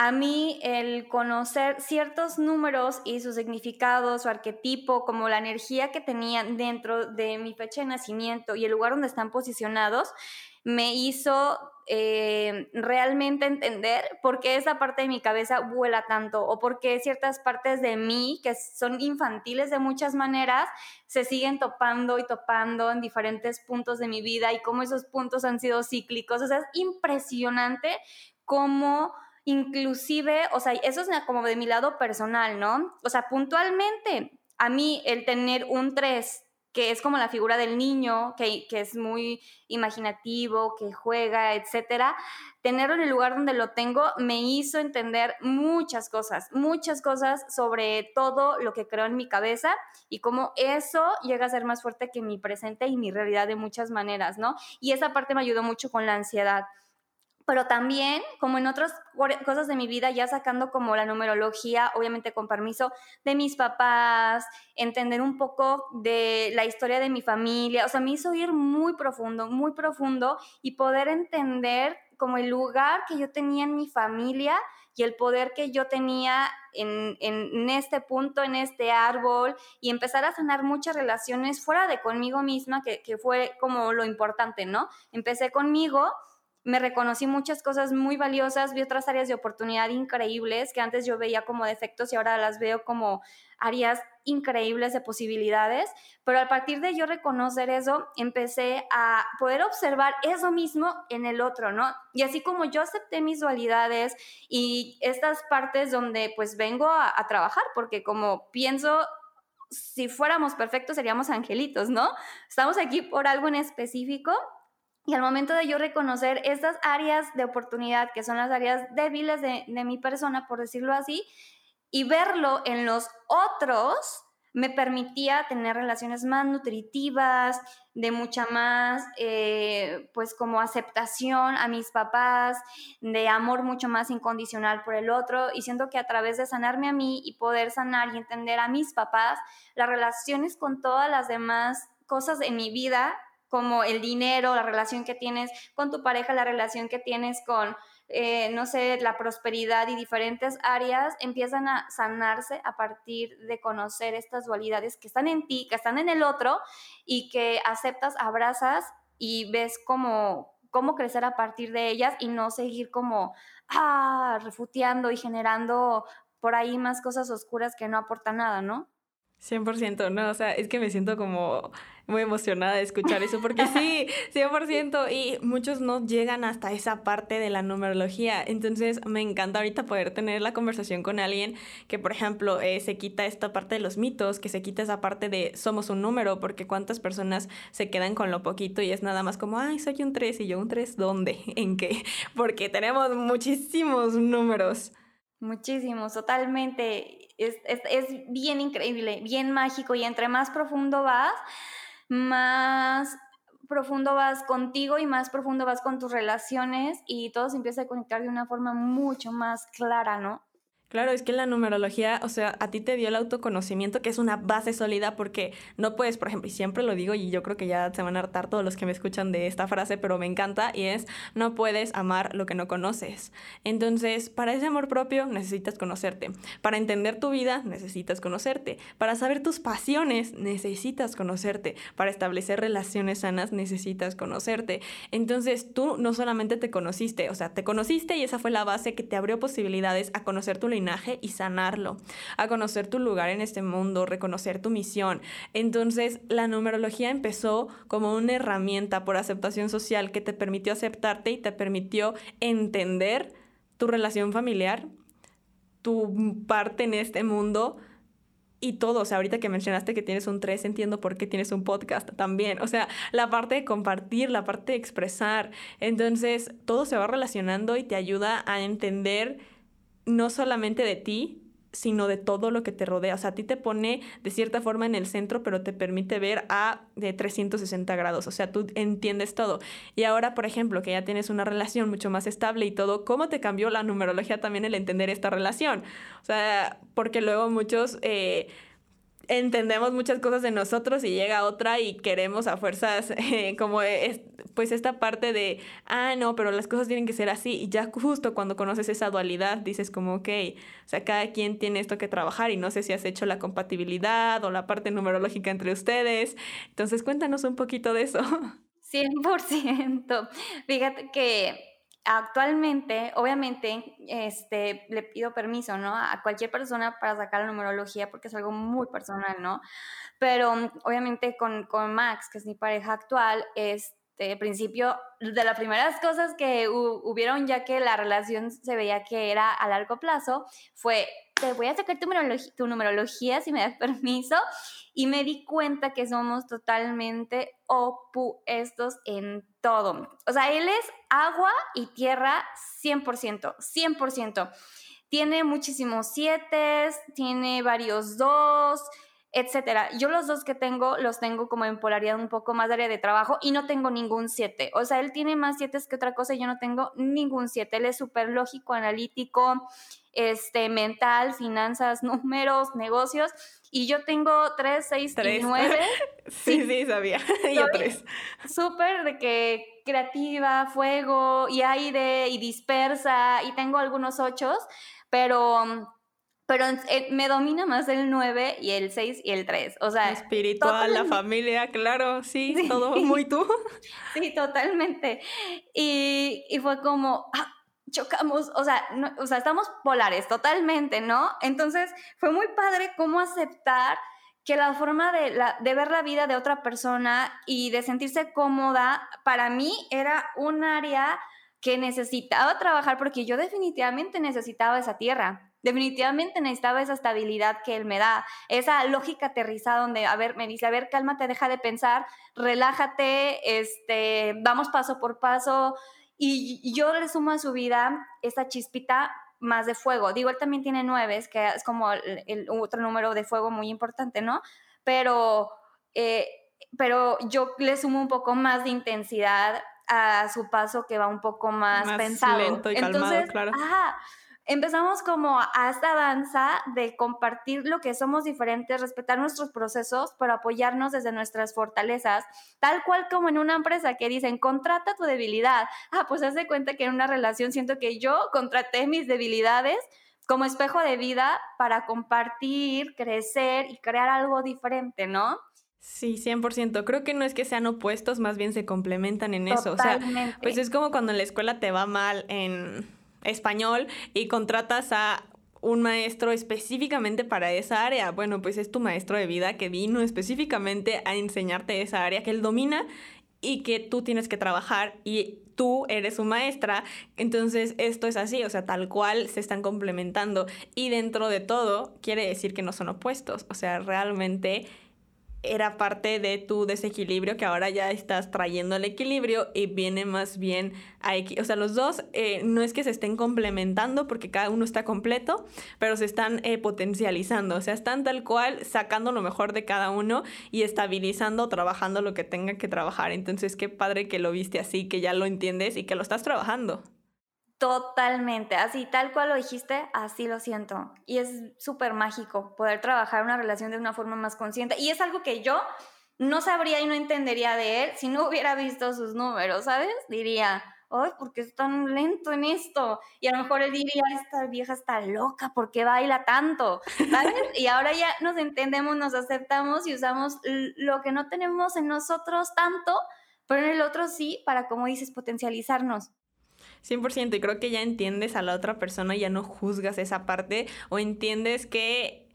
[SPEAKER 2] a mí el conocer ciertos números y su significado, su arquetipo, como la energía que tenían dentro de mi fecha de nacimiento y el lugar donde están posicionados, me hizo eh, realmente entender por qué esa parte de mi cabeza vuela tanto o por qué ciertas partes de mí, que son infantiles de muchas maneras, se siguen topando y topando en diferentes puntos de mi vida y cómo esos puntos han sido cíclicos. O sea, es impresionante cómo inclusive, o sea, eso es como de mi lado personal, ¿no? O sea, puntualmente, a mí el tener un 3, que es como la figura del niño, que, que es muy imaginativo, que juega, etcétera, tenerlo en el lugar donde lo tengo me hizo entender muchas cosas, muchas cosas sobre todo lo que creo en mi cabeza y cómo eso llega a ser más fuerte que mi presente y mi realidad de muchas maneras, ¿no? Y esa parte me ayudó mucho con la ansiedad pero también, como en otras cosas de mi vida, ya sacando como la numerología, obviamente con permiso de mis papás, entender un poco de la historia de mi familia, o sea, me hizo ir muy profundo, muy profundo y poder entender como el lugar que yo tenía en mi familia y el poder que yo tenía en, en, este punto, en este árbol, y empezar a sanar muchas relaciones fuera de conmigo misma, que, que fue como lo importante, ¿no? Empecé conmigo me reconocí muchas cosas muy valiosas, vi otras áreas de oportunidad increíbles que antes yo veía como defectos y ahora las veo como áreas increíbles de posibilidades, pero a partir de yo reconocer eso, empecé a poder observar eso mismo en el otro, ¿no? Y así como yo acepté mis dualidades y estas partes donde pues vengo a, a trabajar, porque como pienso si fuéramos perfectos seríamos angelitos, ¿no? Estamos aquí por algo en específico Y al momento de yo reconocer estas áreas de oportunidad, que son las áreas débiles de, mi persona, por decirlo así, y verlo en los otros, me permitía tener relaciones más nutritivas, de mucha más, eh, pues como aceptación a mis papás, de amor mucho más incondicional por el otro, y siento que a través de sanarme a mí y poder sanar y entender a mis papás, las relaciones con todas las demás cosas en mi vida, como el dinero, la relación que tienes con tu pareja, la relación que tienes con eh, no sé, la prosperidad y diferentes áreas empiezan a sanarse a partir de conocer estas dualidades que están en ti, que están en el otro y que aceptas, abrazas y ves cómo, cómo crecer a partir de ellas y no seguir como, ah, refuteando y generando por ahí más cosas oscuras que no aportan nada, ¿no?
[SPEAKER 1] 100%, no, o sea, es que me siento como muy emocionada de escuchar eso, porque <laughs> sí, 100%, y muchos no llegan hasta esa parte de la numerología, entonces me encanta ahorita poder tener la conversación con alguien que, por ejemplo, eh, se quita esta parte de los mitos, que se quita esa parte de somos un número, porque cuántas personas se quedan con lo poquito y es nada más como, ay, soy un 3 y yo un 3, ¿dónde? <laughs> ¿En qué? Porque tenemos muchísimos números.
[SPEAKER 2] Muchísimos, totalmente es, bien increíble, bien mágico y entre más profundo vas, más profundo vas contigo y más profundo vas con tus relaciones y todo se empieza a conectar de una forma mucho más clara, ¿no?
[SPEAKER 1] Claro, es que la numerología, o sea, a ti te dio el autoconocimiento, que es una base sólida, porque no puedes, por ejemplo, y siempre lo digo, y yo creo que ya se van a hartar todos los que me escuchan de esta frase, pero me encanta, y es, no puedes amar lo que no conoces. Entonces, para ese amor propio necesitas conocerte. Para entender tu vida necesitas conocerte. Para saber tus pasiones necesitas conocerte. Para establecer relaciones sanas necesitas conocerte. Entonces, tú no solamente te conociste, o sea, te conociste y esa fue la base que te abrió posibilidades a conocer tu y sanarlo, a conocer tu lugar en este mundo, reconocer tu misión. Entonces, la numerología empezó como una herramienta por aceptación social que te permitió aceptarte y te permitió entender tu relación familiar, tu parte en este mundo, y todo, o sea, ahorita que mencionaste que tienes un 3, entiendo por qué tienes un podcast también, o sea, la parte de compartir, la parte de expresar, entonces todo se va relacionando y te ayuda a entender no solamente de ti, sino de todo lo que te rodea. O sea, a ti te pone de cierta forma en el centro, pero te permite ver a de 360 grados. O sea, tú entiendes todo. Y ahora, por ejemplo, que ya tienes una relación mucho más estable y todo, ¿cómo te cambió la numerología también el entender esta relación? O sea, porque luego muchos... Eh, entendemos muchas cosas de nosotros y llega otra y queremos a fuerzas <laughs> eh, como es, pues esta parte de, ah, no, pero las cosas tienen que ser así y ya justo cuando conoces esa dualidad dices como, ok, o sea, cada quien tiene esto que trabajar y no sé si has hecho la compatibilidad o la parte numerológica entre ustedes. Entonces cuéntanos un poquito de eso.
[SPEAKER 2] 100%. Fíjate que actualmente, obviamente, este, le pido permiso, ¿no? A cualquier persona para sacar la numerología porque es algo muy personal, ¿no? Pero mm, obviamente con, con Max, que es mi pareja actual, este, principio, de las primeras cosas que hubieron ya que la relación se veía que era a largo plazo, fue te voy a sacar tu, numerología, tu numerología si me das permiso. Y me di cuenta que somos totalmente opuestos en todo. O sea, él es agua y tierra 100%, 100%. Tiene muchísimos siete, tiene varios dos, etcétera. Yo los dos que tengo los tengo como en polaridad un poco más de área de trabajo y no tengo ningún siete. O sea, él tiene más siete que otra cosa y yo no tengo ningún siete. Él es súper lógico, analítico, este, mental, finanzas, <laughs> números, negocios. Y yo tengo tres, seis y nueve. <laughs>
[SPEAKER 1] sí, sí, sabía. <laughs> yo tres.
[SPEAKER 2] Súper de que creativa, fuego y aire y dispersa y tengo algunos ochos, pero pero eh, me domina más el 9 y el 6 y el 3. O sea,
[SPEAKER 1] espiritual, la familia, claro, sí, todo muy tú.
[SPEAKER 2] Sí, totalmente. Y, y fue como, ah, chocamos, o sea, o sea, estamos polares totalmente, ¿no? Entonces fue muy padre cómo aceptar que la forma de, la, de ver la vida de otra persona y de sentirse cómoda, para mí era un área que necesitaba trabajar porque yo definitivamente necesitaba esa tierra Definitivamente necesitaba esa estabilidad que él me da, esa lógica aterrizada donde, a ver, me dice, a ver, cálmate, deja de pensar, relájate, este, vamos paso por paso. Y yo le sumo a su vida esa chispita más de fuego. Digo, él también tiene nueve, que es como el, otro número de fuego muy importante, ¿no? Pero, eh, pero yo le sumo un poco más de intensidad a su paso que va un poco más, más pensado.
[SPEAKER 1] Lento y calmado, claro.
[SPEAKER 2] Ajá, empezamos como a esta danza de compartir lo que somos diferentes, respetar nuestros procesos, pero apoyarnos desde nuestras fortalezas, tal cual como en una empresa que dicen, contrata tu debilidad. Ah, pues hace cuenta que en una relación siento que yo contraté mis debilidades como espejo de vida para compartir, crecer y crear algo diferente, ¿no?
[SPEAKER 1] Sí, 100%. Creo que no es que sean opuestos, más bien se complementan en eso. O sea, pues es como cuando en la escuela te va mal en español y contratas a un maestro específicamente para esa área. Bueno, pues es tu maestro de vida que vino específicamente a enseñarte esa área que él domina y que tú tienes que trabajar y tú eres su maestra. Entonces esto es así, o sea, tal cual se están complementando y dentro de todo quiere decir que no son opuestos, o sea, realmente era parte de tu desequilibrio que ahora ya estás trayendo el equilibrio y viene más bien a... O sea, los dos eh, no es que se estén complementando porque cada uno está completo, pero se están eh, potencializando, o sea, están tal cual sacando lo mejor de cada uno y estabilizando, trabajando lo que tengan que trabajar. Entonces, qué padre que lo viste así, que ya lo entiendes y que lo estás trabajando.
[SPEAKER 2] Totalmente, así tal cual lo dijiste, así lo siento. Y es súper mágico poder trabajar una relación de una forma más consciente. Y es algo que yo no sabría y no entendería de él si no hubiera visto sus números, ¿sabes? Diría, ay, ¿por qué es tan lento en esto? Y a lo mejor él diría, esta vieja está loca, ¿por qué baila tanto? ¿Sabes? <laughs> Y ahora ya nos entendemos, nos aceptamos y usamos lo que no tenemos en nosotros tanto, pero en el otro sí, para, como dices, potencializarnos.
[SPEAKER 1] 100% y creo que ya entiendes a la otra persona, ya no juzgas esa parte o entiendes que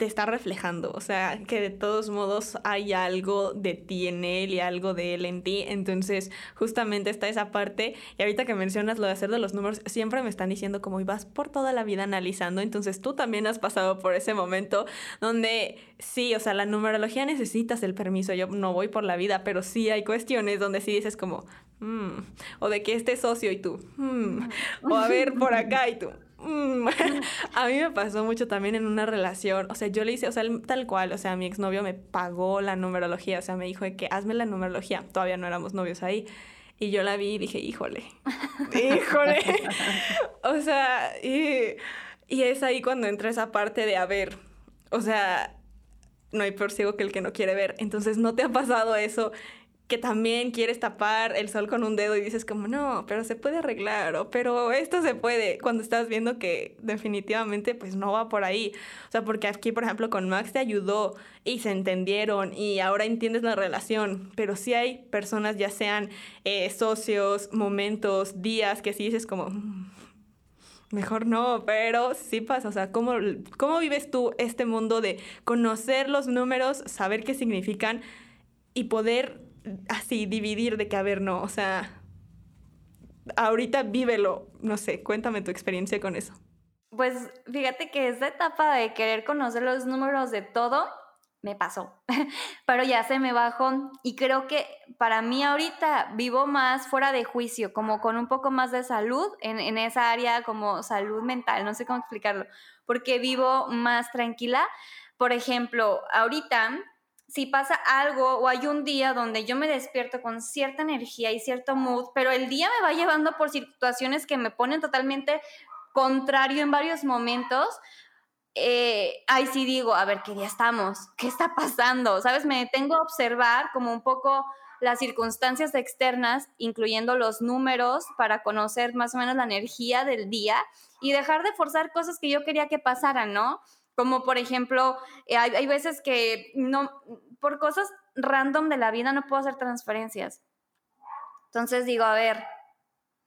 [SPEAKER 1] te está reflejando, o sea, que de todos modos hay algo de ti en él y algo de él en ti, entonces justamente está esa parte. Y ahorita que mencionas lo de hacer de los números, siempre me están diciendo como vas por toda la vida analizando, entonces tú también has pasado por ese momento donde sí, o sea, la numerología necesitas el permiso, yo no voy por la vida, pero sí hay cuestiones donde sí dices como, mm", o de que este socio y tú, mm", o a ver por <laughs> acá y tú, <laughs> a mí me pasó mucho también en una relación, o sea, yo le hice, o sea, tal cual, o sea, mi exnovio me pagó la numerología, o sea, me dijo que hazme la numerología, todavía no éramos novios ahí, y yo la vi y dije, híjole, <laughs> híjole, o sea, y, y es ahí cuando entra esa parte de, a ver, o sea, no hay peor ciego que el que no quiere ver, entonces no te ha pasado eso que también quieres tapar el sol con un dedo y dices como, no, pero se puede arreglar, o pero esto se puede, cuando estás viendo que definitivamente pues no va por ahí. O sea, porque aquí, por ejemplo, con Max te ayudó y se entendieron y ahora entiendes la relación, pero sí hay personas, ya sean eh, socios, momentos, días, que sí dices como... Mm, mejor no, pero sí pasa. O sea, ¿cómo, ¿cómo vives tú este mundo de conocer los números, saber qué significan y poder así dividir de que, a ver, no, o sea, ahorita vívelo, no sé, cuéntame tu experiencia con eso.
[SPEAKER 2] Pues fíjate que esa etapa de querer conocer los números de todo me pasó, <laughs> pero ya se me bajó y creo que para mí ahorita vivo más fuera de juicio, como con un poco más de salud en, en esa área como salud mental, no sé cómo explicarlo, porque vivo más tranquila. Por ejemplo, ahorita si pasa algo o hay un día donde yo me despierto con cierta energía y cierto mood, pero el día me va llevando por situaciones que me ponen totalmente contrario en varios momentos, eh, ahí sí digo, a ver, ¿qué día estamos? ¿Qué está pasando? ¿Sabes? Me detengo a observar como un poco las circunstancias externas, incluyendo los números, para conocer más o menos la energía del día y dejar de forzar cosas que yo quería que pasaran, ¿no? Como por ejemplo, eh, hay, veces que no, por cosas random de la vida no puedo hacer transferencias. Entonces digo, a ver,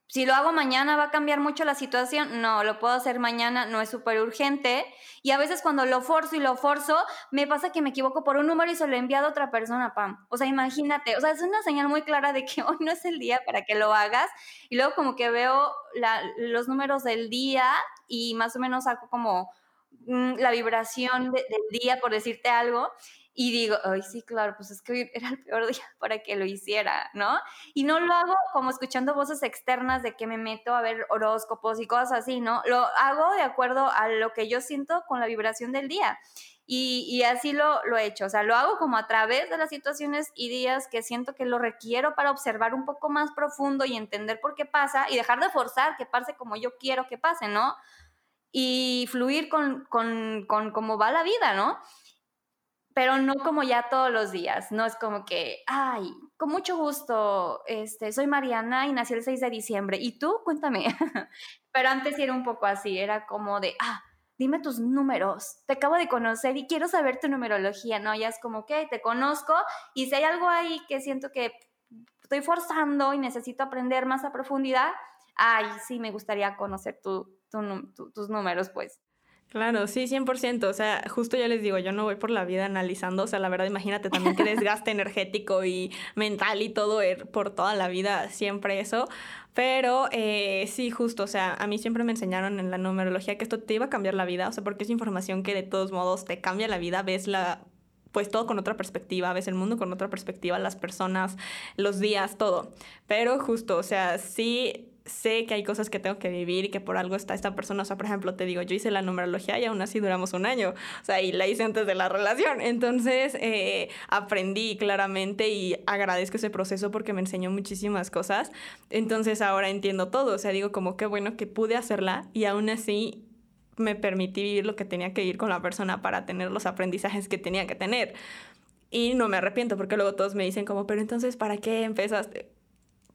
[SPEAKER 2] si lo hago mañana va a cambiar mucho la situación. No, lo puedo hacer mañana, no es súper urgente. Y a veces cuando lo forzo y lo forzo, me pasa que me equivoco por un número y se lo he enviado a otra persona, Pam. O sea, imagínate, o sea, es una señal muy clara de que <laughs> hoy no es el día para que lo hagas. Y luego como que veo los números del día y más o menos saco como la vibración del día, por decirte algo y digo, ay, sí, claro, pues es que <laughs> era el peor día para que lo hiciera, ¿no? Y no lo hago como escuchando voces externas de que me meto a ver horóscopos y cosas así, ¿no? Lo hago de acuerdo a lo que yo siento con la vibración del día. Y, y, así lo, lo he hecho, o sea, lo hago como a través de las situaciones y días que siento que lo requiero para observar un poco más profundo y entender por qué pasa y dejar de forzar que pase como yo quiero que pase, ¿no? Y fluir con, con, con cómo va la vida, ¿no? pero no como ya todos los días, no es como que, ay, con mucho gusto, este, soy Mariana y nací el 6 de diciembre, ¿y tú? Cuéntame. <laughs> pero antes era un poco así, era como de, ah, dime tus números, te acabo de conocer y quiero saber tu numerología, ¿no? Ya es como que te conozco y si hay algo ahí que siento que estoy forzando y necesito aprender más a profundidad, ay, sí, me gustaría conocer tu, tus números, pues.
[SPEAKER 1] Claro, sí, 100%. O sea, justo ya les digo, yo no voy por la vida analizando. O sea, la verdad, imagínate también que desgaste <laughs> energético y mental y todo er, por toda la vida, siempre eso. Pero eh, sí, justo, o sea, a mí siempre me enseñaron en la numerología que esto te iba a cambiar la vida. O sea, porque es información que de todos modos te cambia la vida, ves la pues todo con otra perspectiva, ves el mundo con otra perspectiva, las personas, los días, todo. Pero justo, o sea, sí sé que hay cosas que tengo que vivir y que por algo está esta persona. O sea, por ejemplo, te digo, yo hice la numerología y aún así duramos un año. O sea, y la hice antes de la relación. Entonces, eh, aprendí claramente y agradezco ese proceso porque me enseñó muchísimas cosas. Entonces, ahora entiendo todo. O sea, digo como qué bueno que pude hacerla y aún así me permití vivir lo que tenía que vivir con la persona para tener los aprendizajes que tenía que tener. Y no me arrepiento porque luego todos me dicen como, pero entonces, ¿para qué empezaste?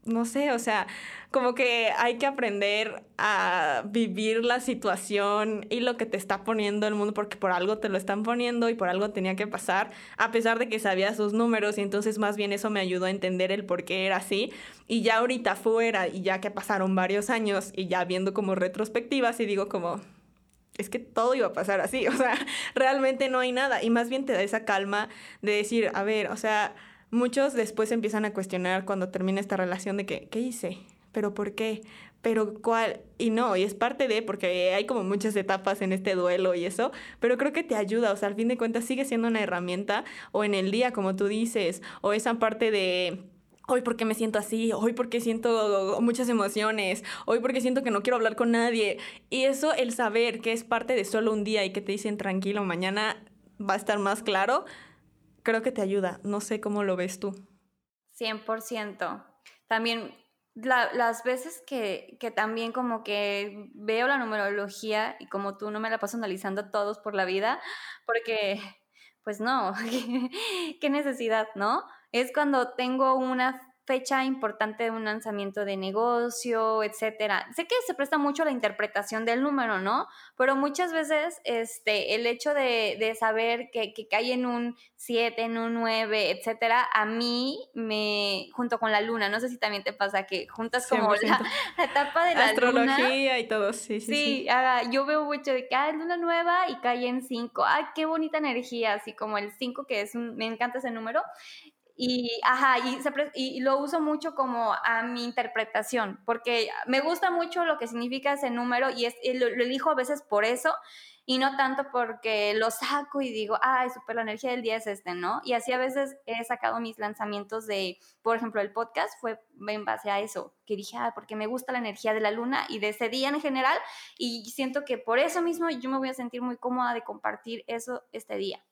[SPEAKER 1] No sé, o sea, como que hay que aprender a vivir la situación y lo que te está poniendo el mundo, porque por algo te lo están poniendo y por algo tenía que pasar, a pesar de que sabía sus números y entonces más bien eso me ayudó a entender el por qué era así. Y ya ahorita fuera y ya que pasaron varios años y ya viendo como retrospectivas y digo como, es que todo iba a pasar así, <laughs> o sea, realmente no hay nada y más bien te da esa calma de decir, a ver, o sea, muchos después empiezan a cuestionar cuando termina esta relación de que, ¿qué hice? ¿Pero por qué? ¿Pero cuál? Y no, y es parte de, porque hay como muchas etapas en este duelo y eso, pero creo que te ayuda, o sea, al fin de cuentas sigue siendo una herramienta, o en el día, como tú dices, o esa parte de hoy porque me siento así, hoy porque siento muchas emociones, hoy porque siento que no quiero hablar con nadie. Y eso, el saber que es parte de solo un día y que te dicen tranquilo, mañana va a estar más claro, creo que te ayuda. No sé cómo lo ves tú.
[SPEAKER 2] 100%. También las veces que, que, también como que veo la numerología y como tú no me la paso analizando todos por la vida, porque pues no, <laughs> qué necesidad, ¿no? Es cuando tengo una fecha importante de un lanzamiento de negocio, etcétera. Sé que se presta mucho la interpretación del número, ¿no? Pero muchas veces este, el hecho de, saber que, que, cae en un 7, en un 9, etcétera, a mí me, junto con la luna, no sé si también te pasa que juntas como la, <laughs> etapa de la
[SPEAKER 1] Astrología y todo, sí, sí.
[SPEAKER 2] Sí, yo veo mucho de que, ah, es luna nueva y cae en 5. Ay, qué bonita energía, así como el 5, que es un, me encanta ese número. Y, ajá, y, y, lo uso mucho como a mi interpretación, porque me gusta mucho lo que significa ese número y, es, lo, elijo a veces por eso y no tanto porque lo saco y digo, ay, super, la energía del día es este, ¿no? Y así a veces he sacado mis lanzamientos de, por ejemplo, el podcast fue en base a eso, que dije, ah, porque me gusta la energía de la luna y de ese día en general y siento que por eso mismo yo me voy a sentir muy cómoda de compartir eso este día.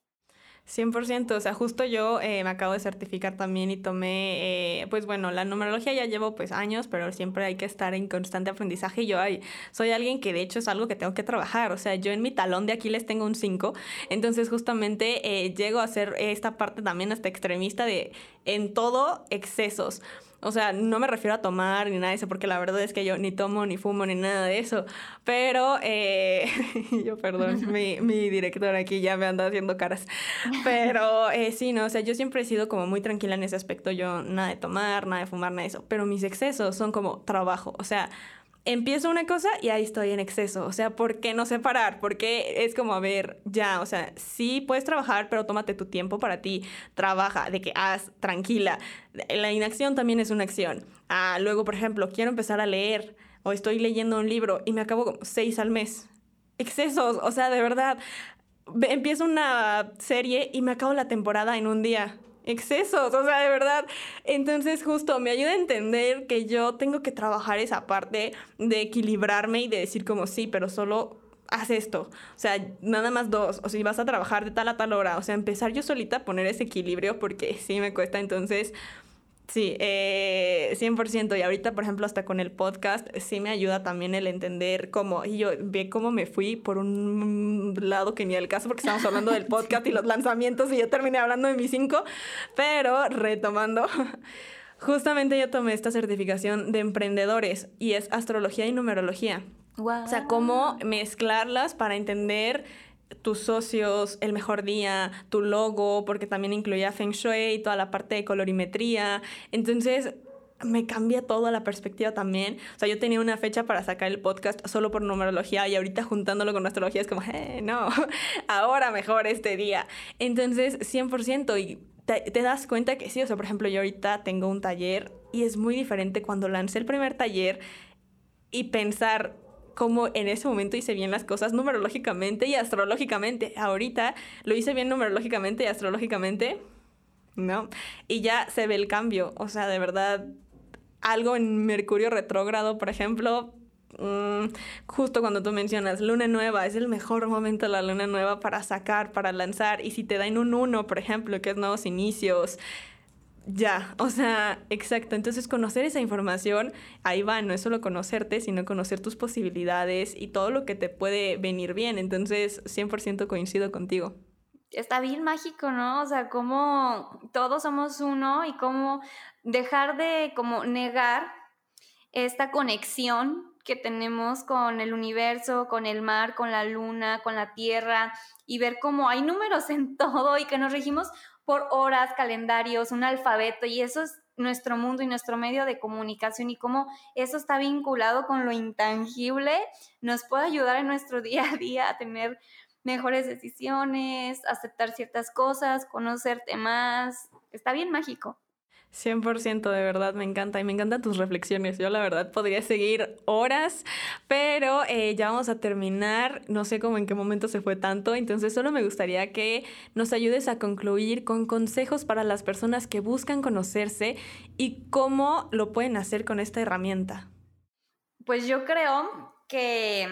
[SPEAKER 1] 100%, o sea, justo yo eh, me acabo de certificar también y tomé, eh, pues bueno, la numerología ya llevo pues años, pero siempre hay que estar en constante aprendizaje. Y yo soy alguien que de hecho es algo que tengo que trabajar, o sea, yo en mi talón de Aquiles tengo un 5, entonces justamente eh, llego a ser esta parte también hasta extremista de en todo excesos. O sea, no me refiero a tomar ni nada de eso, porque la verdad es que yo ni tomo, ni fumo, ni nada de eso. Pero, eh, <laughs> yo perdón, <laughs> mi, mi director aquí ya me anda haciendo caras. Pero eh, sí, no, o sea, yo siempre he sido como muy tranquila en ese aspecto. Yo nada de tomar, nada de fumar, nada de eso. Pero mis excesos son como trabajo. O sea, empiezo una cosa y ahí estoy en exceso. O sea, ¿por qué no separar? Porque es como, a ver, ya, o sea, sí puedes trabajar, pero tómate tu tiempo para ti. Trabaja, de que haz, tranquila. La inacción también es una acción. Ah, luego, por ejemplo, quiero empezar a leer o estoy leyendo un libro y me acabo seis al mes. Excesos, o sea, de verdad. Empiezo una serie y me acabo la temporada en un día excesos, o sea, de verdad. Entonces justo me ayuda a entender que yo tengo que trabajar esa parte de equilibrarme y de decir como sí, pero solo haz esto. O sea, nada más dos. O si vas a trabajar de tal a tal hora. O sea, empezar yo solita a poner ese equilibrio porque sí me cuesta. Entonces, Sí, eh, 100%. Y ahorita, por ejemplo, hasta con el podcast, sí me ayuda también el entender cómo, y yo ve cómo me fui por un lado que ni el caso, porque estábamos hablando del <laughs> podcast y los lanzamientos y yo terminé hablando de mis cinco, pero retomando. <laughs> Justamente yo tomé esta certificación de emprendedores y es astrología y numerología. O sea, cómo mezclarlas para entender tus socios, el mejor día, tu logo, porque también incluía Feng Shui, toda la parte de colorimetría. Entonces, me cambia toda la perspectiva también. O sea, yo tenía una fecha para sacar el podcast solo por numerología y ahorita juntándolo con astrología es como, eh, no, <laughs> ahora mejor este día. Entonces, 100% y te, te, das cuenta que sí, o sea, por ejemplo, yo ahorita tengo un taller y es muy diferente cuando lancé el primer taller y pensar, cómo en ese momento hice bien las cosas numerológicamente y astrológicamente. Ahorita lo hice bien numerológicamente y astrológicamente, ¿no? Y ya se ve el cambio. O sea, de verdad, algo en Mercurio retrógrado, por ejemplo, mm, justo cuando tú mencionas luna nueva, es el mejor momento la luna nueva para sacar, para lanzar. Y si te da en un uno, por ejemplo, que es nuevos inicios, ya, o sea, exacto. Entonces conocer esa información, ahí va, no es solo conocerte, sino conocer tus posibilidades y todo lo que te puede venir bien. Entonces, 100% coincido contigo.
[SPEAKER 2] Está bien mágico, ¿no? O sea, cómo todos somos uno y cómo dejar de como negar esta conexión que tenemos con el universo, con el mar, con la luna, con la tierra y ver cómo hay números en <laughs> todo y que nos regimos por horas, calendarios, un alfabeto y eso es nuestro mundo y nuestro medio de comunicación y cómo eso está vinculado con lo intangible, nos puede ayudar en nuestro <laughs> día a día a tener mejores decisiones, aceptar ciertas cosas, conocerte más. Está bien mágico.
[SPEAKER 1] 100% de verdad, me encanta y me encantan tus reflexiones. Yo la verdad podría seguir horas, pero eh, ya vamos a terminar. No sé cómo en qué momento se fue tanto, entonces solo me gustaría que nos ayudes a concluir con consejos para las personas que buscan conocerse y cómo lo pueden hacer con esta herramienta.
[SPEAKER 2] Pues yo creo que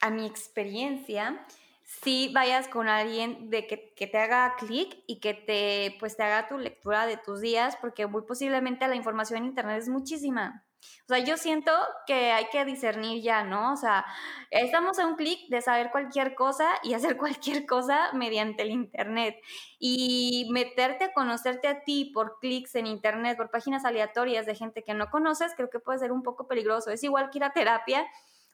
[SPEAKER 2] a mi experiencia, si vayas con alguien de que, que te haga clic y que te, pues, te haga tu lectura de tus días, porque muy posiblemente la información en Internet es muchísima. O sea, yo siento que hay que discernir ya, ¿no? O sea, estamos a un clic de saber cualquier cosa y hacer <laughs> cualquier cosa mediante el Internet. Y meterte a conocerte a ti por clics en Internet, por páginas aleatorias de gente que no conoces, creo que puede ser un poco peligroso. Es igual que ir a terapia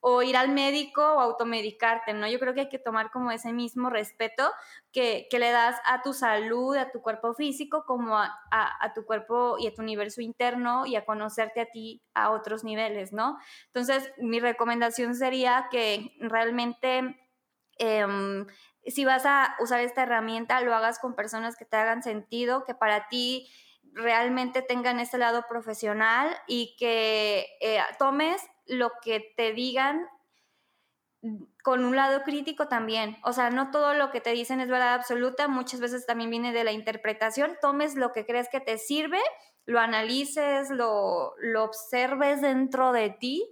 [SPEAKER 2] o ir al médico o automedicarte, ¿no? Yo creo que hay que tomar como ese mismo respeto que, le das a tu salud, a tu cuerpo físico, como a, tu cuerpo y a tu universo interno y a conocerte a ti a otros niveles, ¿no? Entonces, mi recomendación sería que realmente... Em, si vas a usar esta herramienta, lo hagas con personas que te hagan sentido, que para ti realmente tengan ese lado profesional y que eh, tomes lo que te digan con un lado crítico también. O sea, no todo lo que te dicen es verdad absoluta, muchas veces también viene de la interpretación. Tomes lo que crees que te sirve, lo analices, lo, lo observes dentro de ti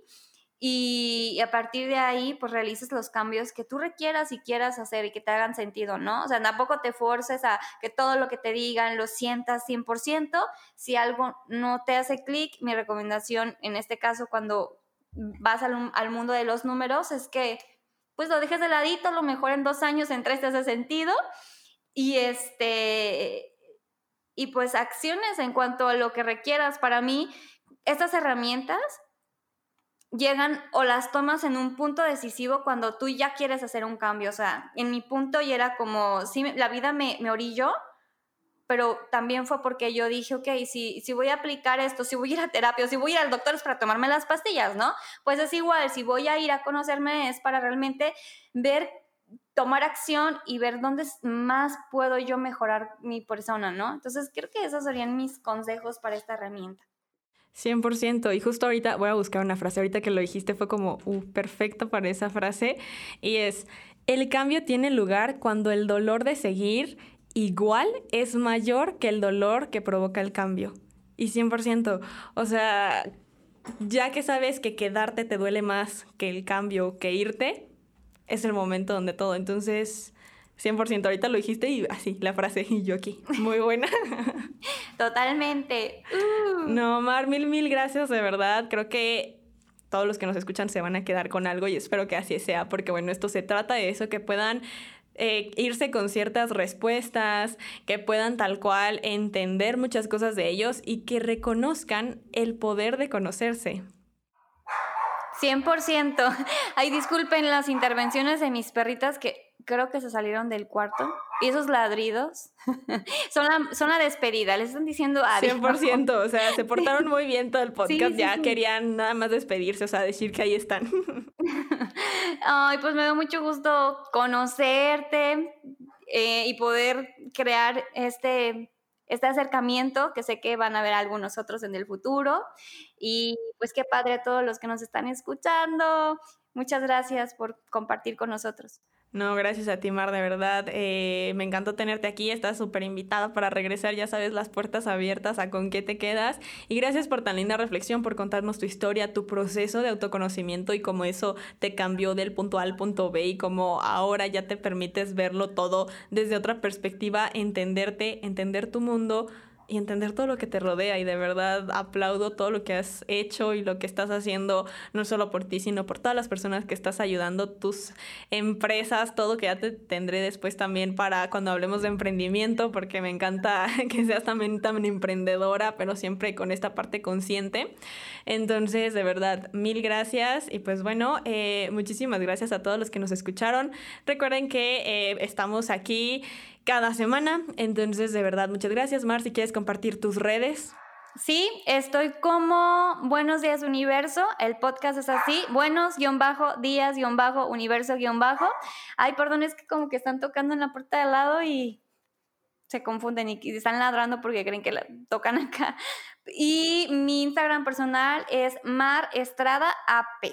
[SPEAKER 2] y, a partir de ahí pues realices los cambios que tú requieras y quieras hacer y que te hagan sentido, ¿no? O sea, tampoco te forces a que todo lo que te digan lo sientas 100%. Si algo no te hace clic, mi recomendación en este caso cuando vas al, mundo de los números es que pues lo dejes de ladito, a lo mejor en dos años entraste ese sentido y este y pues acciones en cuanto a lo que requieras. Para mí, estas herramientas llegan o las tomas en un punto decisivo cuando tú ya quieres hacer un cambio. O sea, en mi punto y era como, sí, la vida me, me orilló, pero también fue porque yo dije, ok, si, si voy a aplicar esto, si voy a ir a terapia, si voy a ir al doctor es para tomarme las pastillas, ¿no? Pues es igual, si voy a ir a conocerme es para realmente ver tomar acción y ver dónde más puedo yo mejorar mi persona, ¿no? Entonces creo que esos serían mis consejos para esta herramienta.
[SPEAKER 1] 100%. Y justo ahorita voy a buscar una frase. Ahorita que lo dijiste fue como uh, perfecto para esa frase. Y es, el cambio tiene lugar cuando el dolor de seguir igual es mayor que el dolor que provoca el cambio. Y 100%. O sea, ya que sabes que quedarte te duele más que el cambio, que irte, es el momento donde todo. Entonces, 100%, ahorita lo dijiste y así, la frase, y yo aquí. Muy buena. <laughs>
[SPEAKER 2] Totalmente.
[SPEAKER 1] Uh. No, Mar, mil, mil gracias, de verdad. Creo que todos los que nos escuchan se van a quedar con algo y espero que así sea, porque bueno, esto se trata de eso, que puedan eh, irse con ciertas respuestas, que puedan tal cual entender muchas cosas de ellos y que reconozcan el poder de conocerse.
[SPEAKER 2] 100%. Ay, disculpen las intervenciones de mis perritas que creo que se salieron del cuarto. Y esos ladridos <laughs> son, la, son la despedida. Les están diciendo adiós.
[SPEAKER 1] 100%. O sea, se <laughs> portaron muy bien todo el podcast. ya querían nada más despedirse, o sea, decir que ahí están. <laughs>
[SPEAKER 2] Ay, pues me dio mucho gusto conocerte eh, y poder crear este este acercamiento, que sé que van a ver algunos otros en el futuro. Y pues qué padre a todos los que nos están escuchando. Muchas gracias por compartir con nosotros.
[SPEAKER 1] No, gracias a ti, Mar, de verdad. Eh, me encantó tenerte aquí. Estás súper invitada para regresar. Ya sabes, las puertas abiertas a con qué te quedas. Y gracias por tan linda reflexión, por contarnos tu historia, tu proceso de autoconocimiento y cómo eso te cambió del punto A al punto B y cómo ahora ya te permites verlo todo desde otra perspectiva, entenderte, entender tu mundo y entender todo lo que te rodea y de verdad aplaudo todo lo que has hecho y lo que estás haciendo, no solo por ti, sino por todas las personas que estás ayudando, tus empresas, todo que ya te tendré después también para cuando hablemos de emprendimiento, porque me encanta <laughs> que seas también tan emprendedora, pero siempre con esta parte consciente. Entonces, de verdad, mil gracias y pues bueno, eh, muchísimas gracias a todos los que nos escucharon. Recuerden que eh, estamos aquí cada semana. Entonces, de verdad, muchas gracias. Mar, si quieres compartir tus redes.
[SPEAKER 2] Sí, estoy como Buenos Días Universo, el podcast es así, buenos guion bajo, días guion bajo, universo guion bajo. Ay, perdón, es que como que están tocando en la puerta de al lado y se confunden y están ladrando porque creen que la tocan acá. Y mi Instagram personal es Mar Estrada AP.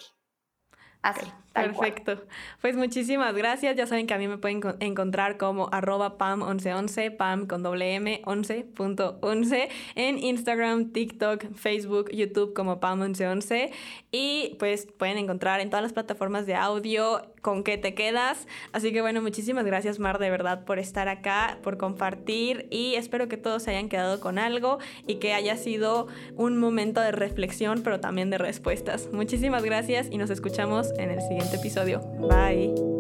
[SPEAKER 2] Así.
[SPEAKER 1] Perfecto. Pues muchísimas gracias. Ya saben que a mí me pueden encontrar como arroba pam1111, pam con doble m 11.11 en Instagram, TikTok, Facebook, YouTube como pam1111 y pues pueden encontrar en todas las plataformas de audio con qué te quedas. Así que bueno, muchísimas gracias Mar de verdad por estar acá, por compartir y espero que todos se hayan quedado con algo y que haya sido un momento de reflexión pero también de respuestas. Muchísimas gracias y nos escuchamos en el episodio. Bye.